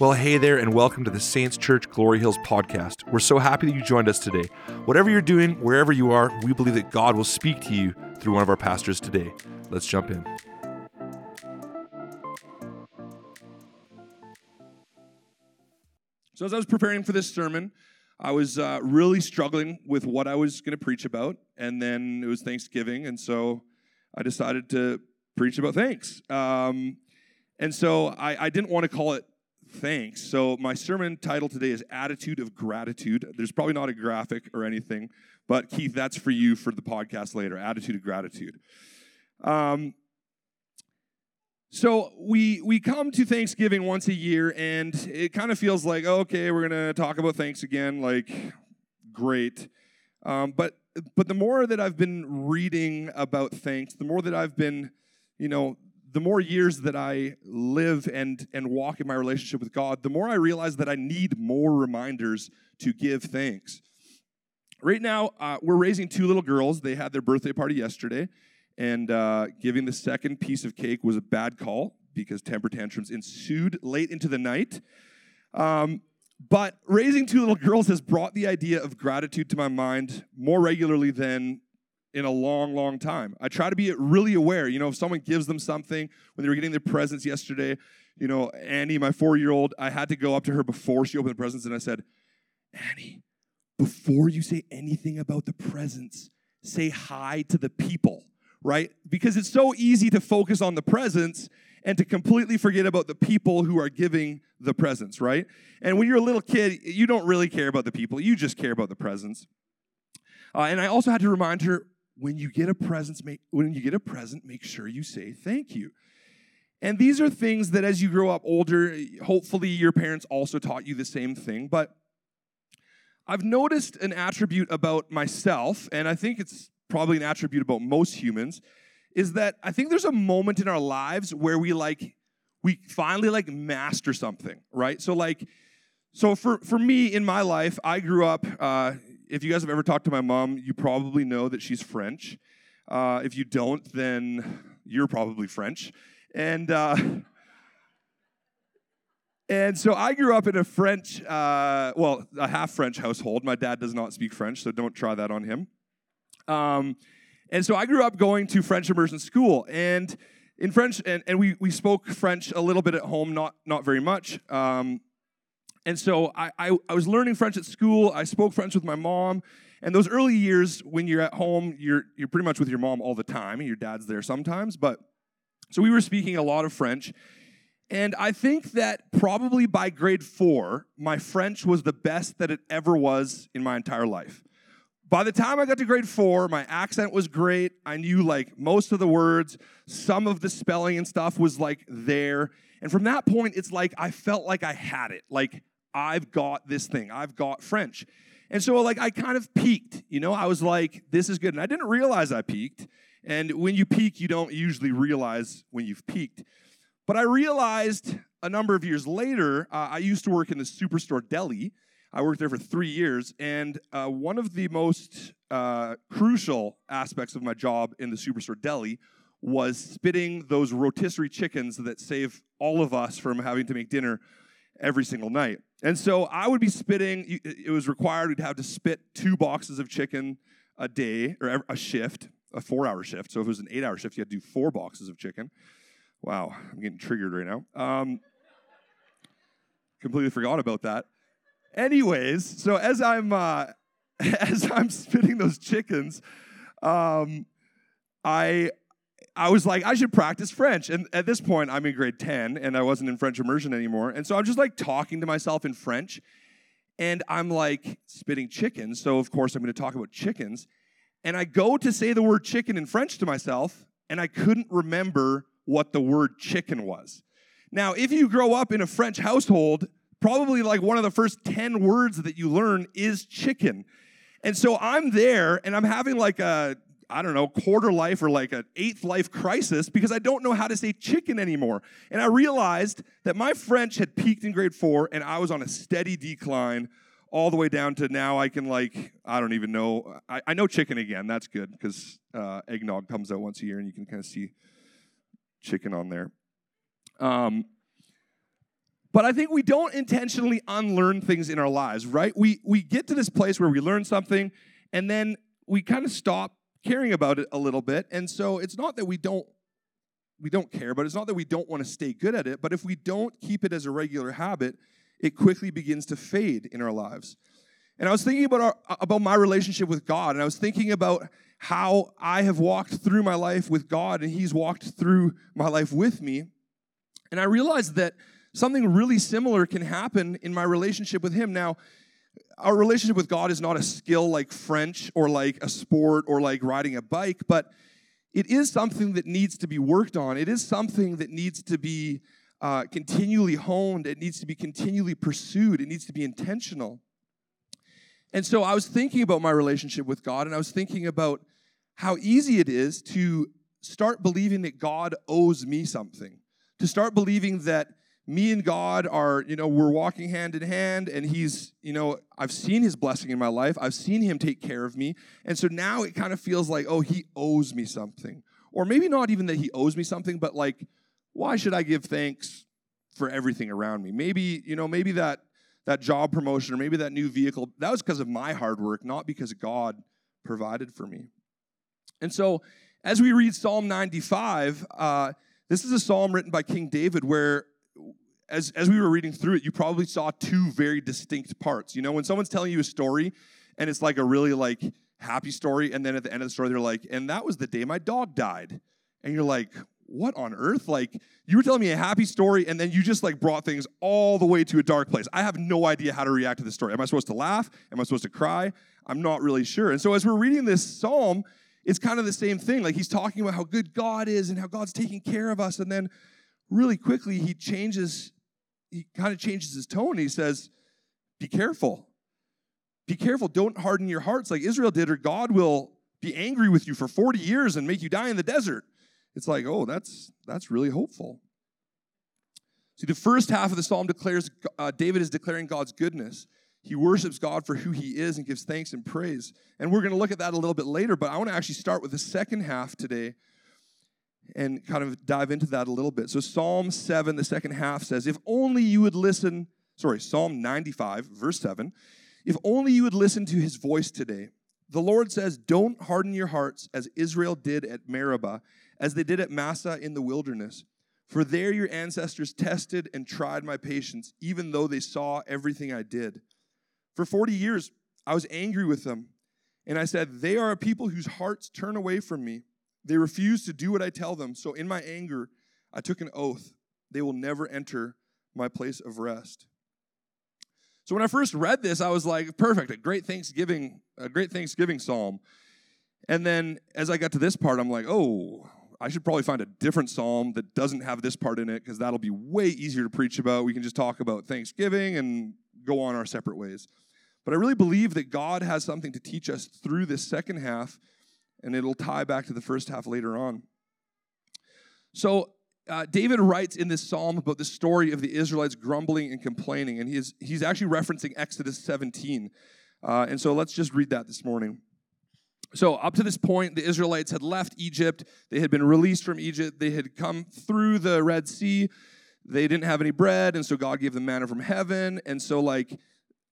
Well, hey there, and welcome to the Saints Church Glory Hills podcast. We're so happy that you joined us today. Whatever you're doing, wherever you are, we believe that God will speak to you through one of our pastors today. Let's jump in. So, as I was preparing for this sermon, I was uh, really struggling with what I was going to preach about. And then it was Thanksgiving. And so I decided to preach about thanks. Um, and so I, I didn't want to call it thanks. So my sermon title today is Attitude of Gratitude. There's probably not a graphic or anything, but Keith, that's for you for the podcast later Attitude of Gratitude. Um, so we we come to Thanksgiving once a year, and it kind of feels like okay, we're gonna talk about thanks again. Like, great, um, but but the more that I've been reading about thanks, the more that I've been, you know, the more years that I live and and walk in my relationship with God, the more I realize that I need more reminders to give thanks. Right now, uh, we're raising two little girls. They had their birthday party yesterday, and uh, giving the second piece of cake was a bad call because temper tantrums ensued late into the night. Um, but raising two little girls has brought the idea of gratitude to my mind more regularly than in a long, long time. I try to be really aware. You know, if someone gives them something when they were getting their presents yesterday, you know, Annie, my four year old, I had to go up to her before she opened the presents and I said, Annie, before you say anything about the presents, say hi to the people, right? Because it's so easy to focus on the presents and to completely forget about the people who are giving the presents, right? And when you're a little kid, you don't really care about the people, you just care about the presents. Uh, and I also had to remind her when you get a present, make, when you get a present, make sure you say thank you. And these are things that as you grow up older, hopefully your parents also taught you the same thing. But I've noticed an attribute about myself, and I think it's probably an attribute about most humans, is that I think there's a moment in our lives where we like, we finally like master something, right? So like, so for for me in my life, I grew up uh, if you guys have ever talked to my mom, you probably know that she's French. Uh, if you don't, then you're probably French. And uh, and so I grew up in a French, uh, well, a half French household. My dad does not speak French, so don't try that on him. Um, and so I grew up going to French immersion school, and in French, and, and we, we spoke French a little bit at home, not not very much. Um, and so I, I, I, was learning French at school. I spoke French with my mom. And those early years, when you're at home, you're, you're pretty much with your mom all the time. And your dad's there sometimes. But so we were speaking a lot of French. And I think that probably by grade four, my French was the best that it ever was in my entire life. By the time I got to grade four, my accent was great. I knew like most of the words, some of the spelling and stuff was like there. And from that point, it's like I felt like I had it. Like I've got this thing, I've got French. And so, like, I kind of peaked, you know, I was like, this is good. And I didn't realize I peaked. And when you peak, you don't usually realize when you've peaked. But I realized a number of years later, uh, I used to work in the Superstore deli. I worked there for three years. And uh, one of the most uh, crucial aspects of my job in the Superstore deli was spitting those rotisserie chickens that save all of us from having to make dinner every single night. And so I would be spitting, it was required, we'd have to spit two boxes of chicken a day or a shift, a four hour shift. So if it was an eight hour shift, you had to do four boxes of chicken. Wow, I'm getting triggered right now. Um, completely forgot about that. Anyways, so as I'm uh, as I'm spitting those chickens, um, I I was like, I should practice French. And at this point, I'm in grade 10 and I wasn't in French immersion anymore. And so I'm just like talking to myself in French. And I'm like spitting chickens. So, of course, I'm going to talk about chickens. And I go to say the word chicken in French to myself, and I couldn't remember what the word chicken was. Now, if you grow up in a French household, probably like one of the first 10 words that you learn is chicken. And so I'm there and I'm having like a I don't know, quarter life or like an eighth life crisis because I don't know how to say chicken anymore. And I realized that my French had peaked in grade four and I was on a steady decline all the way down to now I can like, I don't even know. I, I know chicken again. That's good because uh, eggnog comes out once a year and you can kind of see chicken on there. Um, But I think we don't intentionally unlearn things in our lives, right? We we get to this place where we learn something and then we kind of stop caring about it a little bit. And so it's not that we don't we don't care, but it's not that we don't want to stay good at it, but if we don't keep it as a regular habit, it quickly begins to fade in our lives. And I was thinking about our, about my relationship with God, and I was thinking about how I have walked through my life with God, and He's walked through my life with me. And I realized that something really similar can happen in my relationship with Him. Now, our relationship with God is not a skill like French or like a sport or like riding a bike, but it is something that needs to be worked on. It is something that needs to be uh, continually honed. It needs to be continually pursued. It needs to be intentional. And so I was thinking about my relationship with God, and I was thinking about how easy it is to start believing that God owes me something, to start believing that me and God are, you know, we're walking hand in hand, and He's, you know, I've seen His blessing in my life. I've seen Him take care of me. And so now it kind of feels like, oh, He owes me something. Or maybe not even that He owes me something, but like, why should I give thanks for everything around me? Maybe, you know, maybe that that job promotion or maybe that new vehicle, that was because of my hard work, not because God provided for me. And so as we read Psalm 95, uh, this is a psalm written by King David where as, as we were reading through it, you probably saw two very distinct parts. You know, when someone's telling you a story and it's like a really like happy story, and then at the end of the story, they're like, and that was the day my dog died. And you're like, what on earth? Like, you were telling me a happy story, and then you just like brought things all the way to a dark place. I have no idea how to react to this story. Am I supposed to laugh? Am I supposed to cry? I'm not really sure. And so, as we're reading this psalm, it's kind of the same thing. Like, he's talking about how good God is and how God's taking care of us. And then, really quickly, he changes, he kind of changes his tone. He says, Be careful. Be careful. Don't harden your hearts like Israel did, or God will be angry with you for 40 years and make you die in the desert it's like, oh, that's that's really hopeful. See, the first half of the psalm declares uh, David is declaring God's goodness. He worships God for who he is and gives thanks and praise. And we're going to look at that a little bit later, but I want to actually start with the second half today and kind of dive into that a little bit. So, Psalm 7, the second half says, If only you would listen, sorry, Psalm 95, verse 7, if only you would listen to his voice today. The Lord says, Don't harden your hearts as Israel did at Meribah as they did at Massah in the wilderness. For there your ancestors tested and tried my patience, even though they saw everything I did. For 40 years, I was angry with them, and I said, They are a people whose hearts turn away from me. They refuse to do what I tell them. So in my anger, I took an oath they will never enter my place of rest. So when I first read this, I was like, perfect, a great Thanksgiving, a great Thanksgiving psalm. And then as I got to this part, I'm like, oh, I should probably find a different psalm that doesn't have this part in it because that'll be way easier to preach about. We can just talk about Thanksgiving and go on our separate ways. But I really believe that God has something to teach us through this second half, and it'll tie back to the first half later on. So, uh, David writes in this psalm about the story of the Israelites grumbling and complaining, and he is, he's actually referencing Exodus 17. Uh, and so let's just read that this morning. So, up to this point, the Israelites had left Egypt. They had been released from Egypt. They had come through the Red Sea. They didn't have any bread, and so God gave them manna from heaven. And so, like,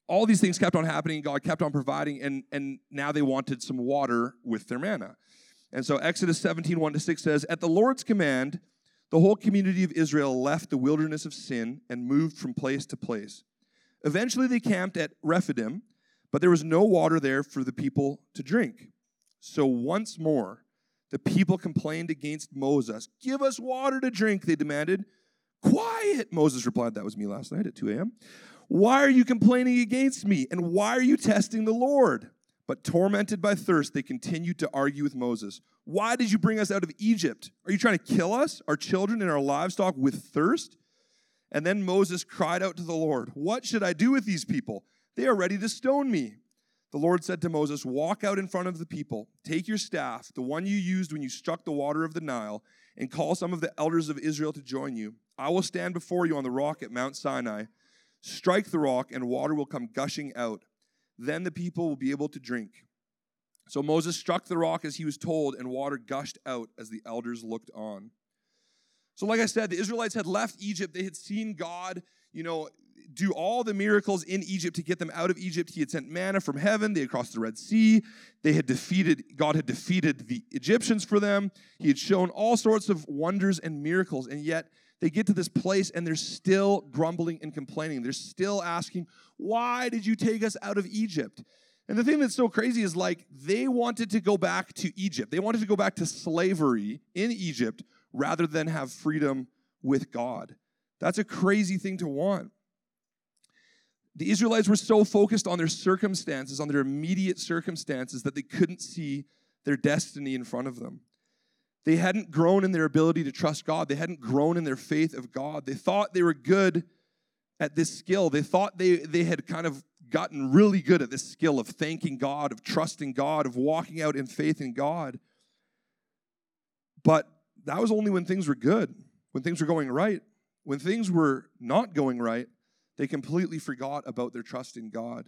all these things kept on happening. God kept on providing, and, and now they wanted some water with their manna. And so, Exodus 17, 1 to 6 says, At the Lord's command, the whole community of Israel left the wilderness of sin and moved from place to place. Eventually, they camped at Rephidim, but there was no water there for the people to drink. So once more, the people complained against Moses. Give us water to drink, they demanded. Quiet, Moses replied. That was me last night at 2 a.m. Why are you complaining against me? And why are you testing the Lord? But tormented by thirst, they continued to argue with Moses. Why did you bring us out of Egypt? Are you trying to kill us, our children, and our livestock with thirst? And then Moses cried out to the Lord, What should I do with these people? They are ready to stone me. The Lord said to Moses, Walk out in front of the people, take your staff, the one you used when you struck the water of the Nile, and call some of the elders of Israel to join you. I will stand before you on the rock at Mount Sinai. Strike the rock, and water will come gushing out. Then the people will be able to drink. So Moses struck the rock as he was told, and water gushed out as the elders looked on. So, like I said, the Israelites had left Egypt. They had seen God you know, do all the miracles in Egypt to get them out of Egypt. He had sent manna from heaven. They had crossed the Red Sea. They had defeated, God had defeated the Egyptians for them. He had shown all sorts of wonders and miracles. And yet they get to this place and they're still grumbling and complaining. They're still asking, Why did you take us out of Egypt? And the thing that's so crazy is like they wanted to go back to Egypt. They wanted to go back to slavery in Egypt rather than have freedom with God. That's a crazy thing to want. The Israelites were so focused on their circumstances, on their immediate circumstances, that they couldn't see their destiny in front of them. They hadn't grown in their ability to trust God. They hadn't grown in their faith of God. They thought they were good at this skill. They thought they, they had kind of gotten really good at this skill of thanking God, of trusting God, of walking out in faith in God. But that was only when things were good, when things were going right. When things were not going right, they completely forgot about their trust in God.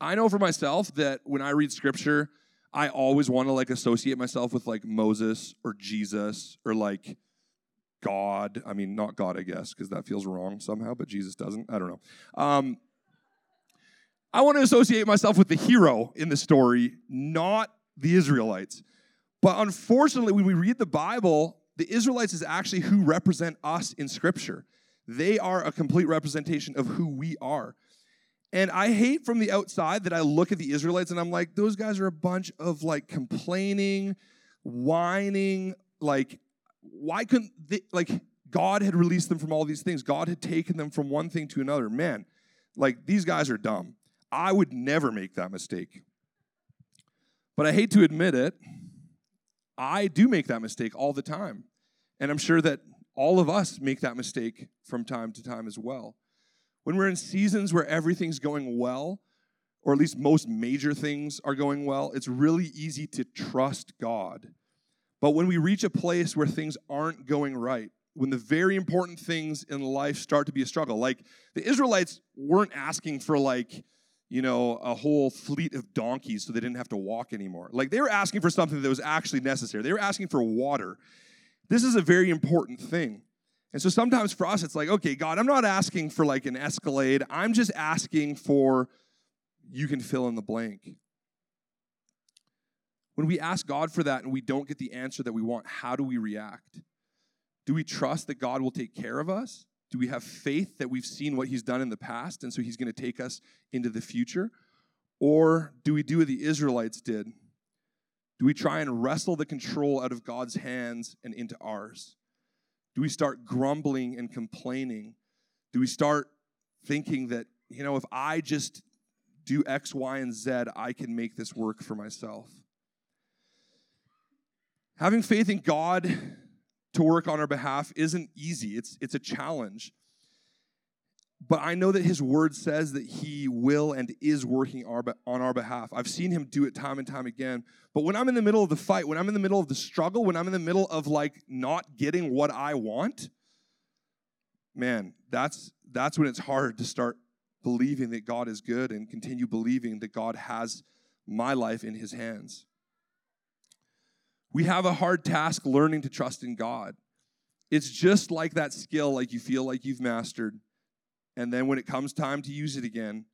I know for myself that when I read scripture, I always want to like associate myself with like Moses or Jesus or like God. I mean, not God, I guess, because that feels wrong somehow, but Jesus doesn't. I don't know. Um, I want to associate myself with the hero in the story, not the Israelites. But unfortunately, when we read the Bible, the Israelites is actually who represent us in Scripture. They are a complete representation of who we are. And I hate from the outside that I look at the Israelites and I'm like, those guys are a bunch of like complaining, whining, like, why couldn't they, like, God had released them from all these things. God had taken them from one thing to another. Man, like, these guys are dumb. I would never make that mistake. But I hate to admit it, I do make that mistake all the time. And I'm sure that all of us make that mistake from time to time as well. When we're in seasons where everything's going well, or at least most major things are going well, it's really easy to trust God. But when we reach a place where things aren't going right, when the very important things in life start to be a struggle, like the Israelites weren't asking for like, you know, a whole fleet of donkeys so they didn't have to walk anymore. Like they were asking for something that was actually necessary. They were asking for water. This is a very important thing. And so sometimes for us, it's like, okay, God, I'm not asking for like an escalade. I'm just asking for you can fill in the blank. When we ask God for that and we don't get the answer that we want, how do we react? Do we trust that God will take care of us? Do we have faith that we've seen what He's done in the past and so He's going to take us into the future? Or do we do what the Israelites did? Do we try and wrestle the control out of God's hands and into ours? Do we start grumbling and complaining? Do we start thinking that, you know, if I just do X, Y, and Z, I can make this work for myself? Having faith in God to work on our behalf isn't easy, it's, it's a challenge. But I know that his word says that he will and is working our, on our behalf. I've seen him do it time and time again. But when I'm in the middle of the fight, when I'm in the middle of the struggle, when I'm in the middle of like not getting what I want, man, that's that's when it's hard to start believing that God is good and continue believing that God has my life in his hands. We have a hard task learning to trust in God. It's just like that skill like you feel like you've mastered and then when it comes time to use it again,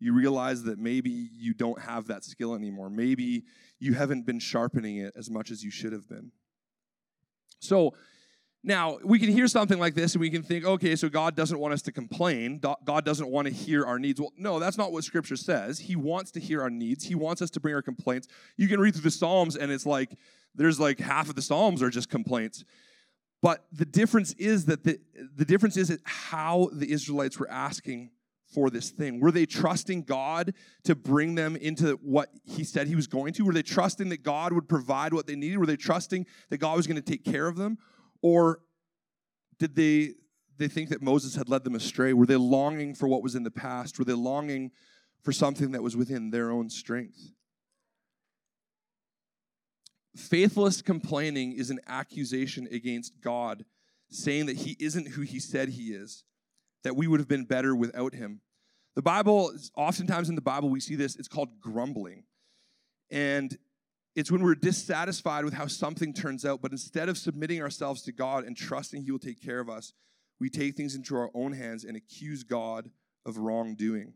you realize that maybe you don't have that skill anymore. Maybe you haven't been sharpening it as much as you should have been. So now we can hear something like this and we can think, okay, so God doesn't want us to complain. God doesn't want to hear our needs. Well, no, that's not what Scripture says. He wants to hear our needs, He wants us to bring our complaints. You can read through the Psalms and it's like, there's like half of the Psalms are just complaints. But the difference is that the, the difference is how the Israelites were asking for this thing. Were they trusting God to bring them into what he said he was going to? Were they trusting that God would provide what they needed? Were they trusting that God was going to take care of them? Or did they they think that Moses had led them astray? Were they longing for what was in the past? Were they longing for something that was within their own strength? Faithless complaining is an accusation against God, saying that he isn't who he said he is, that we would have been better without him. The Bible, oftentimes in the Bible, we see this, it's called grumbling. And it's when we're dissatisfied with how something turns out, but instead of submitting ourselves to God and trusting he will take care of us, we take things into our own hands and accuse God of wrongdoing.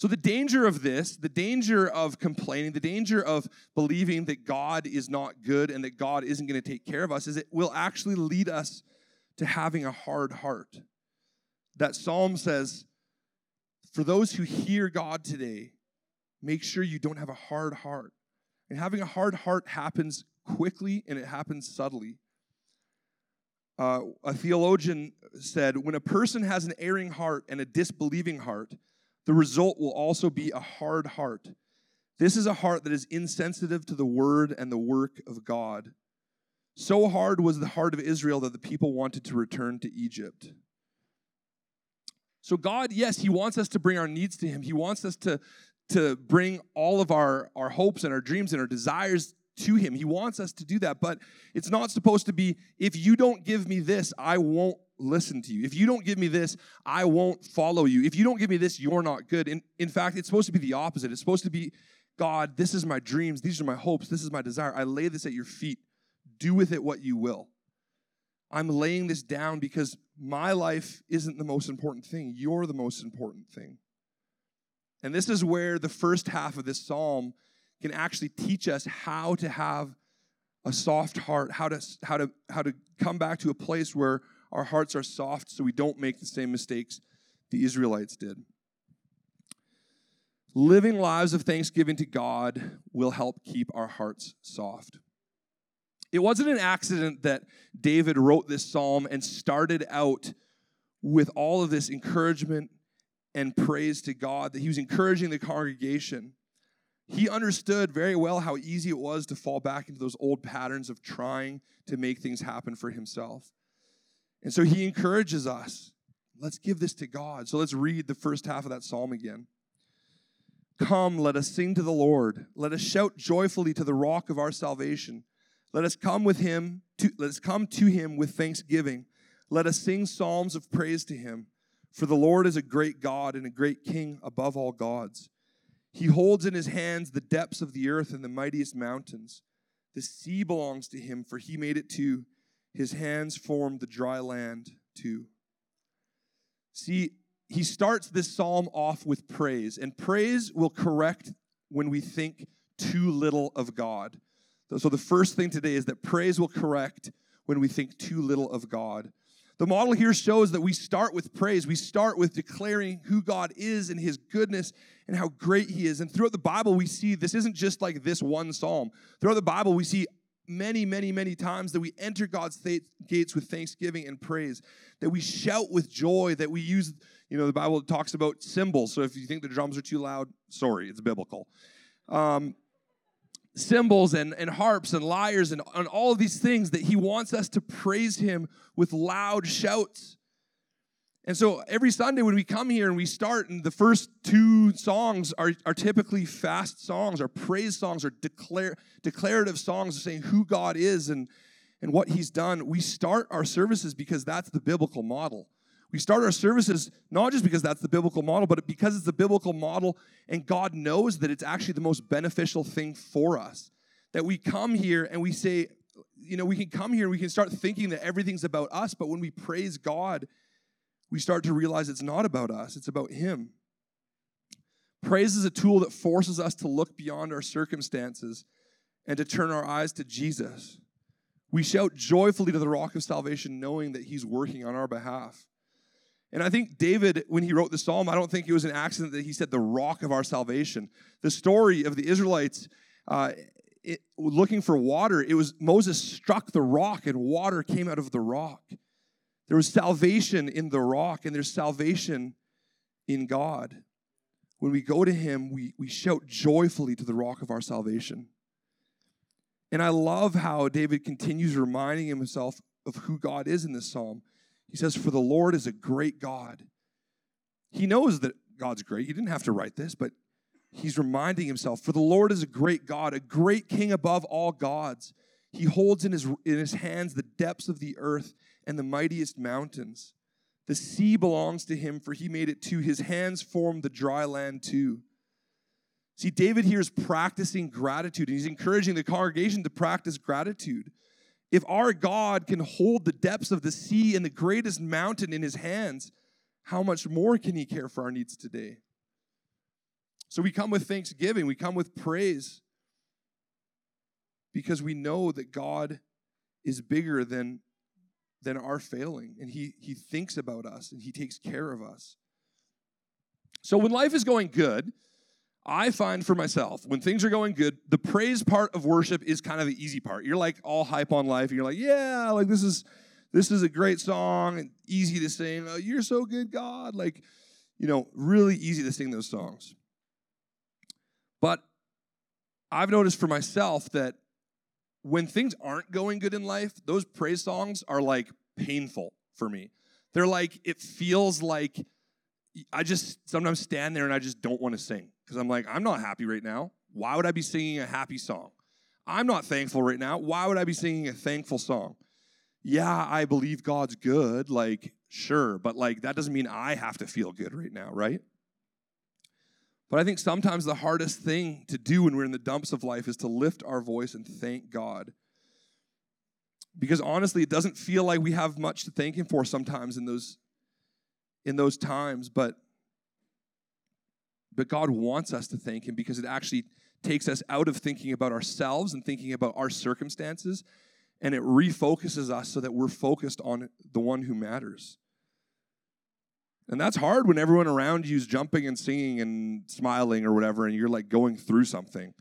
So, the danger of this, the danger of complaining, the danger of believing that God is not good and that God isn't going to take care of us is it will actually lead us to having a hard heart. That psalm says, for those who hear God today, make sure you don't have a hard heart. And having a hard heart happens quickly and it happens subtly. Uh, a theologian said, when a person has an erring heart and a disbelieving heart, the result will also be a hard heart. This is a heart that is insensitive to the word and the work of God. So hard was the heart of Israel that the people wanted to return to Egypt. So, God, yes, He wants us to bring our needs to Him. He wants us to, to bring all of our, our hopes and our dreams and our desires to Him. He wants us to do that. But it's not supposed to be, if you don't give me this, I won't listen to you. If you don't give me this, I won't follow you. If you don't give me this, you're not good. In, in fact, it's supposed to be the opposite. It's supposed to be, God, this is my dreams, these are my hopes, this is my desire. I lay this at your feet. Do with it what you will. I'm laying this down because my life isn't the most important thing. You're the most important thing. And this is where the first half of this psalm can actually teach us how to have a soft heart, how to, how to, how to come back to a place where our hearts are soft so we don't make the same mistakes the Israelites did. Living lives of thanksgiving to God will help keep our hearts soft. It wasn't an accident that David wrote this psalm and started out with all of this encouragement and praise to God, that he was encouraging the congregation. He understood very well how easy it was to fall back into those old patterns of trying to make things happen for himself. And so he encourages us let's give this to God. So let's read the first half of that psalm again. Come, let us sing to the Lord. Let us shout joyfully to the rock of our salvation. Let us come with him to, let us come to him with thanksgiving. Let us sing psalms of praise to him. For the Lord is a great God and a great king above all gods. He holds in his hands the depths of the earth and the mightiest mountains. The sea belongs to him, for he made it too. His hands formed the dry land too. See, he starts this psalm off with praise, and praise will correct when we think too little of God. So, the first thing today is that praise will correct when we think too little of God. The model here shows that we start with praise. We start with declaring who God is and his goodness and how great he is. And throughout the Bible, we see this isn't just like this one psalm. Throughout the Bible, we see many, many, many times that we enter God's gates with thanksgiving and praise, that we shout with joy, that we use, you know, the Bible talks about cymbals. So if you think the drums are too loud, sorry, it's biblical. Um, cymbals and, and harps and lyres and, and all of these things that he wants us to praise him with loud shouts. And so every Sunday when we come here and we start, and the first two songs are, are typically fast songs, or praise songs, or declare, declarative songs saying who God is and, and what he's done. We start our services because that's the biblical model. We start our services not just because that's the biblical model, but because it's the biblical model and God knows that it's actually the most beneficial thing for us. That we come here and we say, you know, we can come here and we can start thinking that everything's about us, but when we praise God, we start to realize it's not about us, it's about Him. Praise is a tool that forces us to look beyond our circumstances and to turn our eyes to Jesus. We shout joyfully to the rock of salvation, knowing that He's working on our behalf. And I think David, when he wrote the psalm, I don't think it was an accident that he said the rock of our salvation. The story of the Israelites uh, it, looking for water, it was Moses struck the rock and water came out of the rock. There was salvation in the rock, and there's salvation in God. When we go to Him, we, we shout joyfully to the rock of our salvation. And I love how David continues reminding himself of who God is in this psalm. He says, For the Lord is a great God. He knows that God's great. He didn't have to write this, but he's reminding himself, For the Lord is a great God, a great king above all gods. He holds in his, in his hands the depths of the earth and the mightiest mountains. The sea belongs to him, for he made it too. His hands formed the dry land too. See, David here is practicing gratitude, and he's encouraging the congregation to practice gratitude. If our God can hold the depths of the sea and the greatest mountain in his hands, how much more can he care for our needs today? So we come with thanksgiving, we come with praise because we know that God is bigger than, than our failing and he, he thinks about us and he takes care of us. So when life is going good, I find for myself, when things are going good, the praise part of worship is kind of the easy part. You're like all hype on life, and you're like, yeah, like this is this is a great song and easy to sing. Oh, you're so good, God. Like, you know, really easy to sing those songs. But I've noticed for myself that when things aren't going good in life, those praise songs are like painful for me. They're like, it feels like I just sometimes stand there and I just don't want to sing because I'm like, I'm not happy right now. Why would I be singing a happy song? I'm not thankful right now. Why would I be singing a thankful song? Yeah, I believe God's good, like, sure, but like that doesn't mean I have to feel good right now, right? But I think sometimes the hardest thing to do when we're in the dumps of life is to lift our voice and thank God. Because honestly, it doesn't feel like we have much to thank Him for sometimes in those in those times, but but God wants us to thank Him because it actually takes us out of thinking about ourselves and thinking about our circumstances, and it refocuses us so that we're focused on the one who matters. And that's hard when everyone around you is jumping and singing and smiling or whatever, and you're like going through something.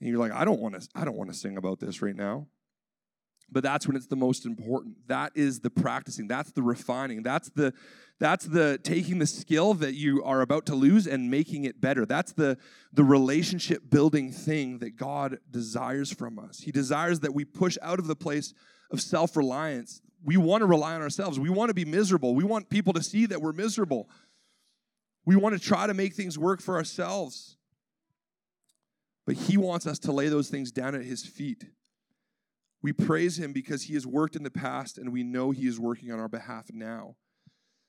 And you're like, I don't want to, I don't want to sing about this right now. But that's when it's the most important. That is the practicing. That's the refining. That's the that's the taking the skill that you are about to lose and making it better. That's the the relationship building thing that God desires from us. He desires that we push out of the place of self-reliance. We want to rely on ourselves. We want to be miserable. We want people to see that we're miserable. We want to try to make things work for ourselves. But he wants us to lay those things down at his feet. We praise him because he has worked in the past and we know he is working on our behalf now.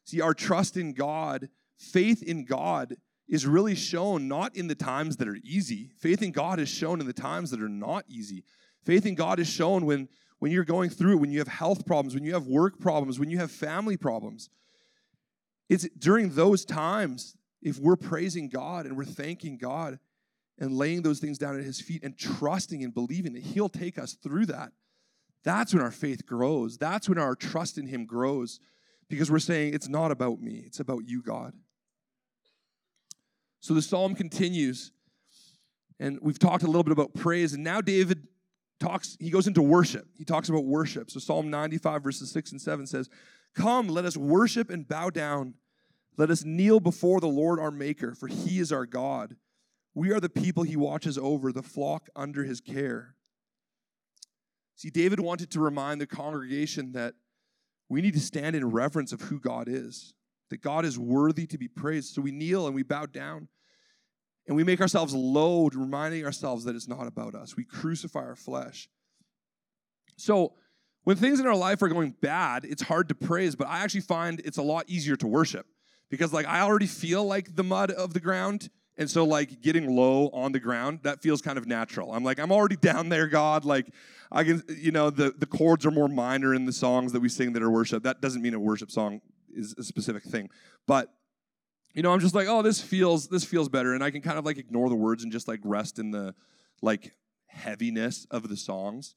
See, our trust in God, faith in God, is really shown not in the times that are easy. Faith in God is shown in the times that are not easy. Faith in God is shown when, when you're going through, when you have health problems, when you have work problems, when you have family problems. It's during those times, if we're praising God and we're thanking God and laying those things down at His feet and trusting and believing that He'll take us through that, that's when our faith grows. That's when our trust in Him grows because we're saying, it's not about me, it's about you, God. So the psalm continues, and we've talked a little bit about praise, and now David talks, he goes into worship. He talks about worship. So Psalm 95, verses 6 and 7 says, Come, let us worship and bow down. Let us kneel before the Lord our Maker, for he is our God. We are the people he watches over, the flock under his care. See, David wanted to remind the congregation that we need to stand in reverence of who God is, that God is worthy to be praised. So we kneel and we bow down and we make ourselves low, reminding ourselves that it's not about us. We crucify our flesh. So when things in our life are going bad, it's hard to praise, but I actually find it's a lot easier to worship because like I already feel like the mud of the ground and so, like, getting low on the ground, that feels kind of natural. I'm like, I'm already down there, God. Like, I can, you know, the, the chords are more minor in the songs that we sing that are worship. That doesn't mean a worship song is a specific thing. But, you know, I'm just like, oh, this feels, this feels better. And I can kind of like ignore the words and just like rest in the like heaviness of the songs.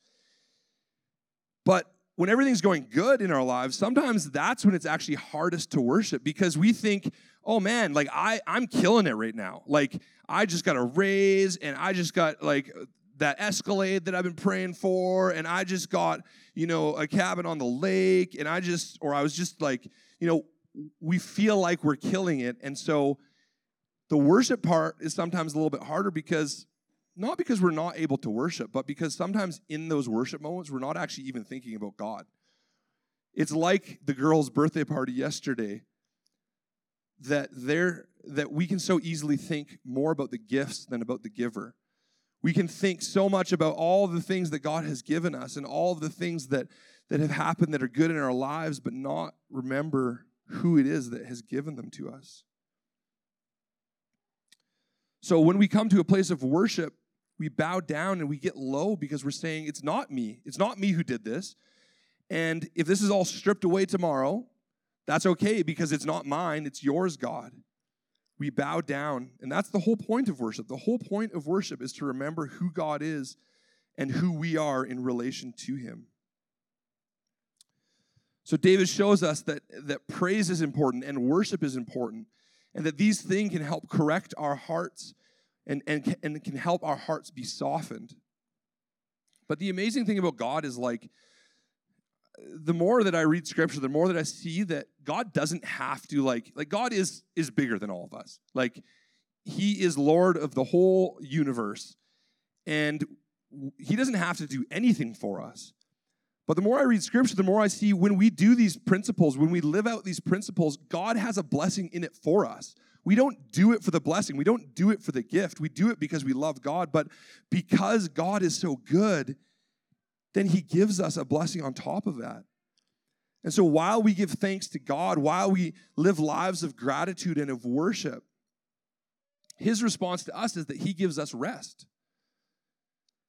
But when everything's going good in our lives, sometimes that's when it's actually hardest to worship because we think, oh man, like I, I'm killing it right now. Like I just got a raise and I just got like that Escalade that I've been praying for, and I just got, you know, a cabin on the lake, and I just, or I was just like, you know, we feel like we're killing it. And so the worship part is sometimes a little bit harder because not because we're not able to worship, but because sometimes in those worship moments, we're not actually even thinking about God. It's like the girl's birthday party yesterday that there that we can so easily think more about the gifts than about the giver. We can think so much about all the things that God has given us and all the things that, that have happened that are good in our lives, but not remember who it is that has given them to us. So when we come to a place of worship, We bow down and we get low because we're saying, It's not me. It's not me who did this. And if this is all stripped away tomorrow, that's okay because it's not mine, it's yours, God. We bow down. And that's the whole point of worship. The whole point of worship is to remember who God is and who we are in relation to Him. So David shows us that, that praise is important and worship is important, and that these things can help correct our hearts and, and, and can help our hearts be softened. But the amazing thing about God is like, the more that I read scripture, the more that I see that God doesn't have to like like God is is bigger than all of us. Like he is Lord of the whole universe. And he doesn't have to do anything for us. But the more I read scripture, the more I see when we do these principles, when we live out these principles, God has a blessing in it for us. We don't do it for the blessing. We don't do it for the gift. We do it because we love God. But because God is so good, then He gives us a blessing on top of that. And so while we give thanks to God, while we live lives of gratitude and of worship, His response to us is that He gives us rest.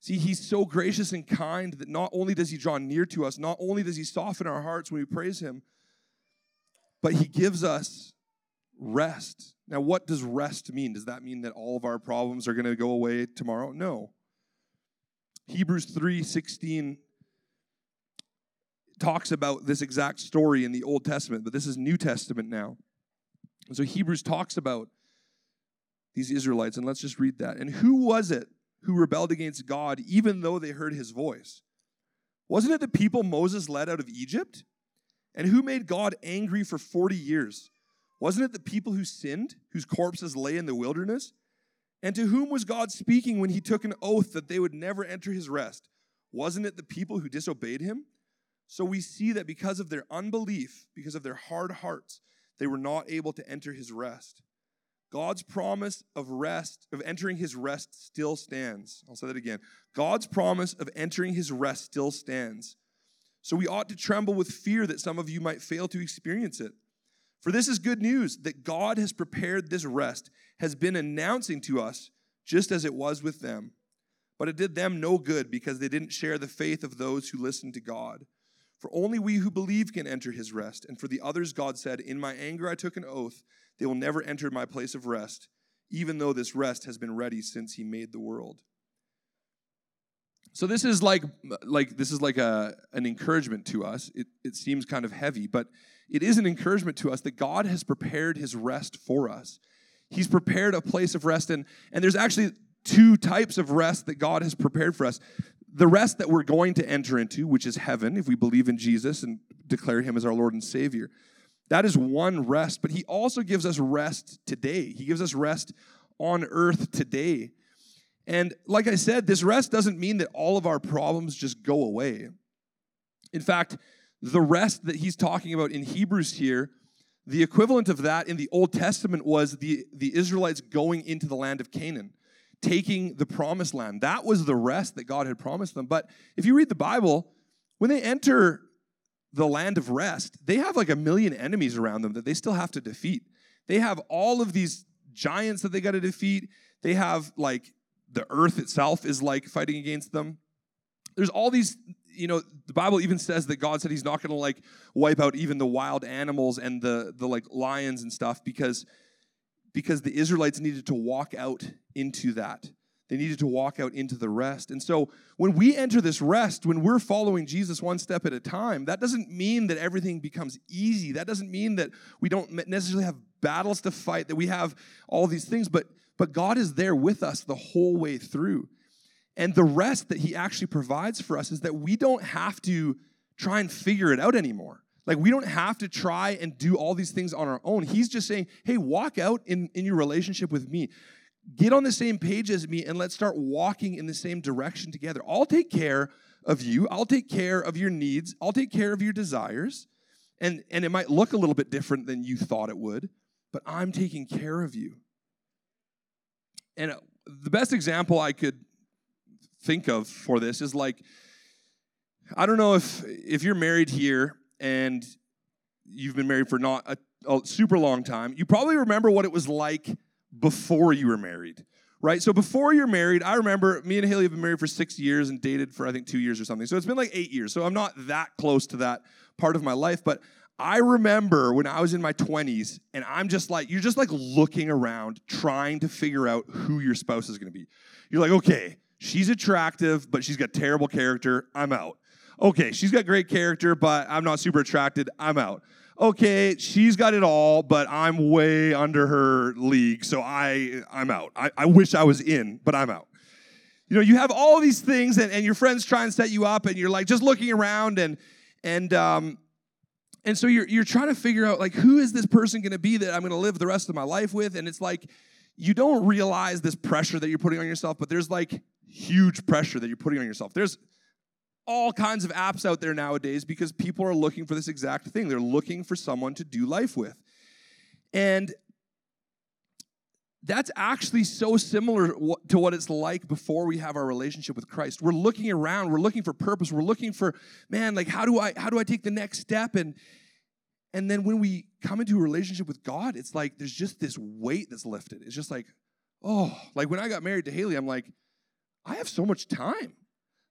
See, He's so gracious and kind that not only does He draw near to us, not only does He soften our hearts when we praise Him, but He gives us rest. Now, what does rest mean? Does that mean that all of our problems are going to go away tomorrow? No. Hebrews 3:16 talks about this exact story in the Old Testament, but this is New Testament now. And so Hebrews talks about these Israelites, and let's just read that. And who was it who rebelled against God even though they heard his voice? Wasn't it the people Moses led out of Egypt? And who made God angry for 40 years? Wasn't it the people who sinned, whose corpses lay in the wilderness? And to whom was God speaking when he took an oath that they would never enter his rest? Wasn't it the people who disobeyed him? So we see that because of their unbelief, because of their hard hearts, they were not able to enter his rest. God's promise of rest, of entering his rest, still stands. I'll say that again. God's promise of entering his rest still stands. So we ought to tremble with fear that some of you might fail to experience it. For this is good news that God has prepared this rest, has been announcing to us, just as it was with them. But it did them no good because they didn't share the faith of those who listened to God. For only we who believe can enter his rest. And for the others, God said, In my anger I took an oath, they will never enter my place of rest, even though this rest has been ready since he made the world. So this is like like this is like a an encouragement to us. It it seems kind of heavy, but it is an encouragement to us that God has prepared his rest for us. He's prepared a place of rest and and there's actually two types of rest that God has prepared for us. The rest that we're going to enter into, which is heaven if we believe in Jesus and declare him as our Lord and Savior. That is one rest, but he also gives us rest today. He gives us rest on earth today. And like I said, this rest doesn't mean that all of our problems just go away. In fact, the rest that he's talking about in Hebrews here, the equivalent of that in the Old Testament was the, the Israelites going into the land of Canaan, taking the promised land. That was the rest that God had promised them. But if you read the Bible, when they enter the land of rest, they have like a million enemies around them that they still have to defeat. They have all of these giants that they got to defeat. They have like the earth itself is like fighting against them. There's all these, you know, the Bible even says that God said he's not going to like wipe out even the wild animals and the the like lions and stuff because because the Israelites needed to walk out into that. They needed to walk out into the rest. And so when we enter this rest, when we're following Jesus one step at a time, that doesn't mean that everything becomes easy. That doesn't mean that we don't necessarily have battles to fight, that we have all these things, but but God is there with us the whole way through. And the rest that He actually provides for us is that we don't have to try and figure it out anymore. Like, we don't have to try and do all these things on our own. He's just saying, hey, walk out in, in your relationship with me. Get on the same page as me and let's start walking in the same direction together. I'll take care of you. I'll take care of your needs. I'll take care of your desires. And, and it might look a little bit different than you thought it would, but I'm taking care of you. And the best example I could think of for this is like, I don't know if if you're married here and you've been married for not a, a super long time, you probably remember what it was like before you were married. right? So before you're married, I remember me and Haley have been married for six years and dated for I think two years or something. So it's been like eight years. So I'm not that close to that part of my life, but I remember when I was in my 20s and I'm just like, you're just like looking around trying to figure out who your spouse is gonna be. You're like, okay, she's attractive, but she's got terrible character. I'm out. Okay, she's got great character, but I'm not super attracted. I'm out. Okay, she's got it all, but I'm way under her league, so I I'm out. I, I wish I was in, but I'm out. You know, you have all these things, and, and your friends try and set you up, and you're like just looking around, and and um, and so you're you're trying to figure out like who is this person going to be that I'm going to live the rest of my life with, and it's like you don't realize this pressure that you're putting on yourself, but there's like huge pressure that you're putting on yourself. There's all kinds of apps out there nowadays because people are looking for this exact thing. They're looking for someone to do life with. And that's actually so similar to what it's like before we have our relationship with Christ. We're looking around, we're looking for purpose, we're looking for, man, like how do I how do I take the next step? And and then when we come into a relationship with God, it's like there's just this weight that's lifted. It's just like, oh, like when I got married to Haley, I'm like, I have so much time.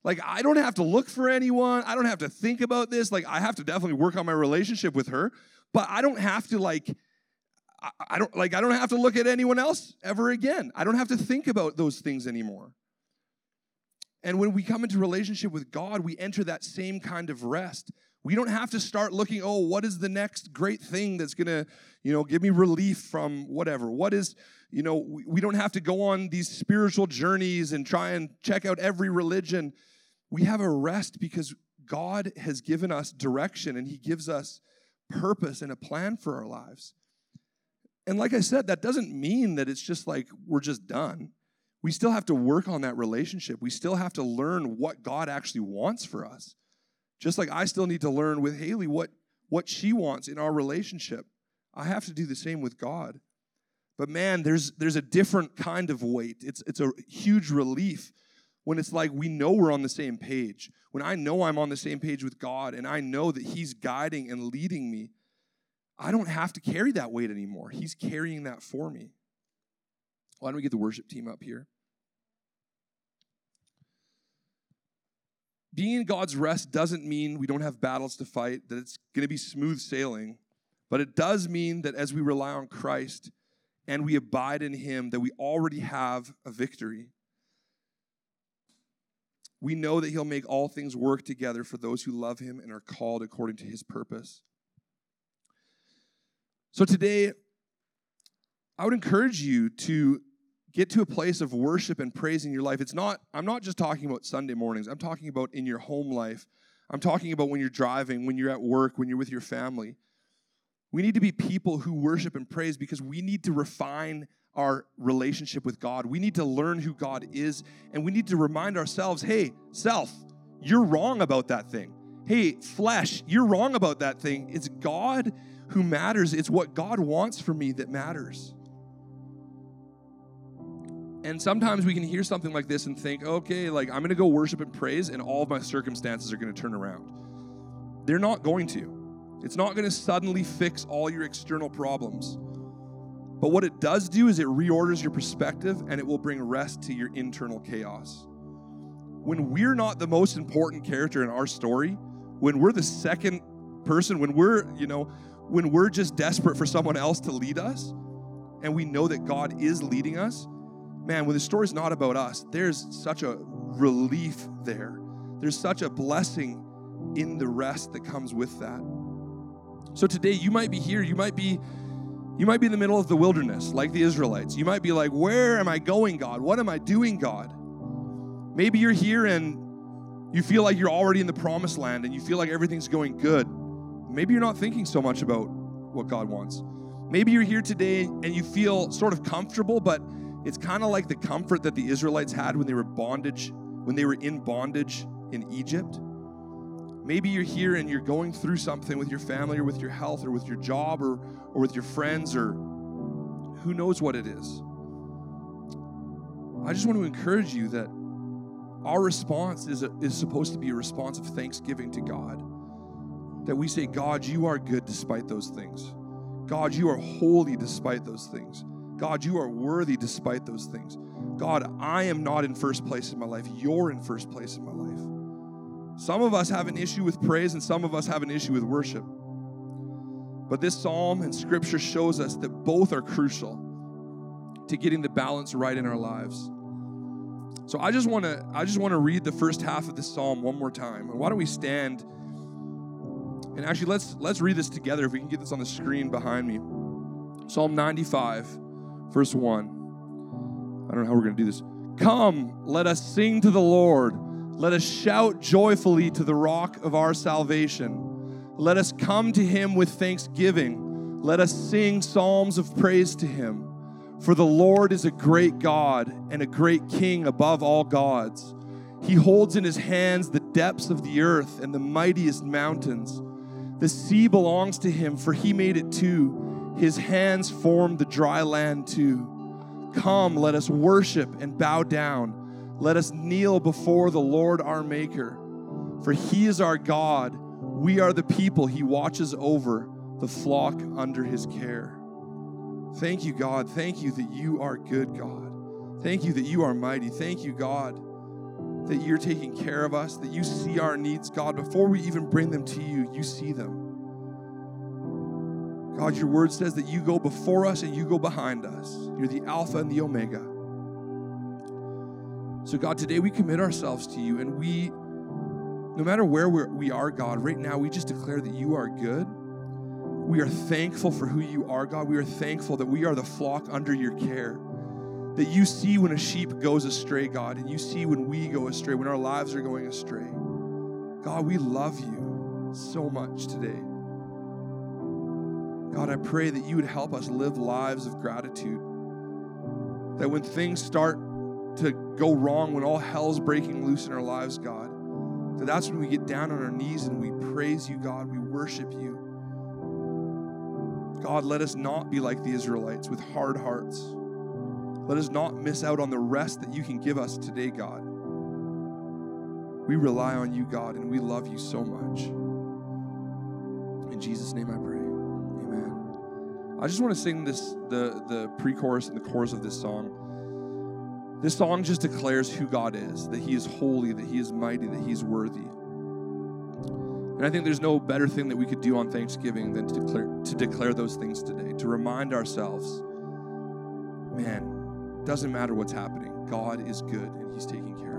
Like, I don't have to look for anyone. I don't have to think about this. Like, I have to definitely work on my relationship with her, but I don't have to, like, I, don't like I don't have to look at anyone else ever again. I don't have to think about those things anymore. And when we come into relationship with God, we enter that same kind of rest. We don't have to start looking, oh, what is the next great thing that's going to, you know, give me relief from whatever? What is you know, we, we don't have to go on these spiritual journeys and try and check out every religion. We have a rest because God has given us direction and He gives us purpose and a plan for our lives. And like I said, that doesn't mean that it's just like we're just done. We still have to work on that relationship. We still have to learn what God actually wants for us. Just like I still need to learn with Haley what, what she wants in our relationship. I have to do the same with God. But man, there's there's a different kind of weight. It's it's a huge relief when it's like we know we're on the same page. When I know I'm on the same page with God and I know that He's guiding and leading me, I don't have to carry that weight anymore. He's carrying that for me. Why don't we get the worship team up here? Being in God's rest doesn't mean we don't have battles to fight, that it's going to be smooth sailing, but it does mean that as we rely on Christ, and we abide in Him, that we already have a victory. We know that He'll make all things work together for those who love Him and are called according to His purpose. So today, I would encourage you to get to a place of worship and praise in your life. It's not, I'm not just talking about Sunday mornings, I'm talking about in your home life. I'm talking about when you're driving, when you're at work, when you're with your family. We need to be people who worship and praise because we need to refine our relationship with God. We need to learn who God is, and we need to remind ourselves hey, self, you're wrong about that thing. Hey, flesh, you're wrong about that thing. It's God who matters, it's what God wants for me that matters. And sometimes we can hear something like this and think, okay, like I'm gonna go worship and praise, and all of my circumstances are gonna turn around. They're not going to. It's not going to suddenly fix all your external problems. But what it does do is it reorders your perspective and it will bring rest to your internal chaos. When we're not the most important character in our story, when we're the second person, when we're, you know, when we're just desperate for someone else to lead us and we know that God is leading us, man, when the story's not about us, there's such a relief there. There's such a blessing in the rest that comes with that. So today you might be here, you might be you might be in the middle of the wilderness like the Israelites. You might be like, "Where am I going, God? What am I doing, God?" Maybe you're here and you feel like you're already in the promised land and you feel like everything's going good. Maybe you're not thinking so much about what God wants. Maybe you're here today and you feel sort of comfortable, but it's kind of like the comfort that the Israelites had when they were bondage, when they were in bondage in Egypt. Maybe you're here and you're going through something with your family or with your health or with your job or, or with your friends or who knows what it is. I just want to encourage you that our response is, a, is supposed to be a response of thanksgiving to God. That we say, God, you are good despite those things. God, you are holy despite those things. God, you are worthy despite those things. God, I am not in first place in my life. You're in first place in my life. Some of us have an issue with praise and some of us have an issue with worship. But this psalm and scripture shows us that both are crucial to getting the balance right in our lives. So I just want to I just want to read the first half of this psalm one more time. And why don't we stand and actually let's let's read this together if we can get this on the screen behind me. Psalm 95 verse 1. I don't know how we're going to do this. Come, let us sing to the Lord. Let us shout joyfully to the rock of our salvation. Let us come to him with thanksgiving. Let us sing psalms of praise to him. For the Lord is a great God and a great King above all gods. He holds in his hands the depths of the earth and the mightiest mountains. The sea belongs to him, for he made it too. His hands formed the dry land too. Come, let us worship and bow down. Let us kneel before the Lord our Maker. For he is our God. We are the people he watches over, the flock under his care. Thank you, God. Thank you that you are good, God. Thank you that you are mighty. Thank you, God, that you're taking care of us, that you see our needs, God. Before we even bring them to you, you see them. God, your word says that you go before us and you go behind us. You're the Alpha and the Omega. So, God, today we commit ourselves to you and we, no matter where we're, we are, God, right now we just declare that you are good. We are thankful for who you are, God. We are thankful that we are the flock under your care. That you see when a sheep goes astray, God, and you see when we go astray, when our lives are going astray. God, we love you so much today. God, I pray that you would help us live lives of gratitude. That when things start to go wrong, when all hell's breaking loose in our lives, God, that that's when we get down on our knees and we praise you, God. We worship you. God, let us not be like the Israelites with hard hearts. Let us not miss out on the rest that you can give us today, God. We rely on you, God, and we love you so much. In Jesus' name I pray. Amen. I just want to sing this the, the pre-chorus and the chorus of this song. This song just declares who God is, that He is holy, that He is mighty, that He is worthy. And I think there's no better thing that we could do on Thanksgiving than to declare, to declare those things today, to remind ourselves, man, doesn't matter what's happening. God is good and He's taking care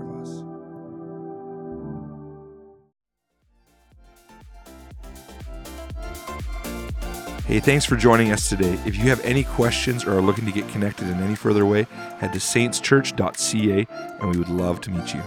Hey, thanks for joining us today. If you have any questions or are looking to get connected in any further way, head to saintschurch.ca and we would love to meet you.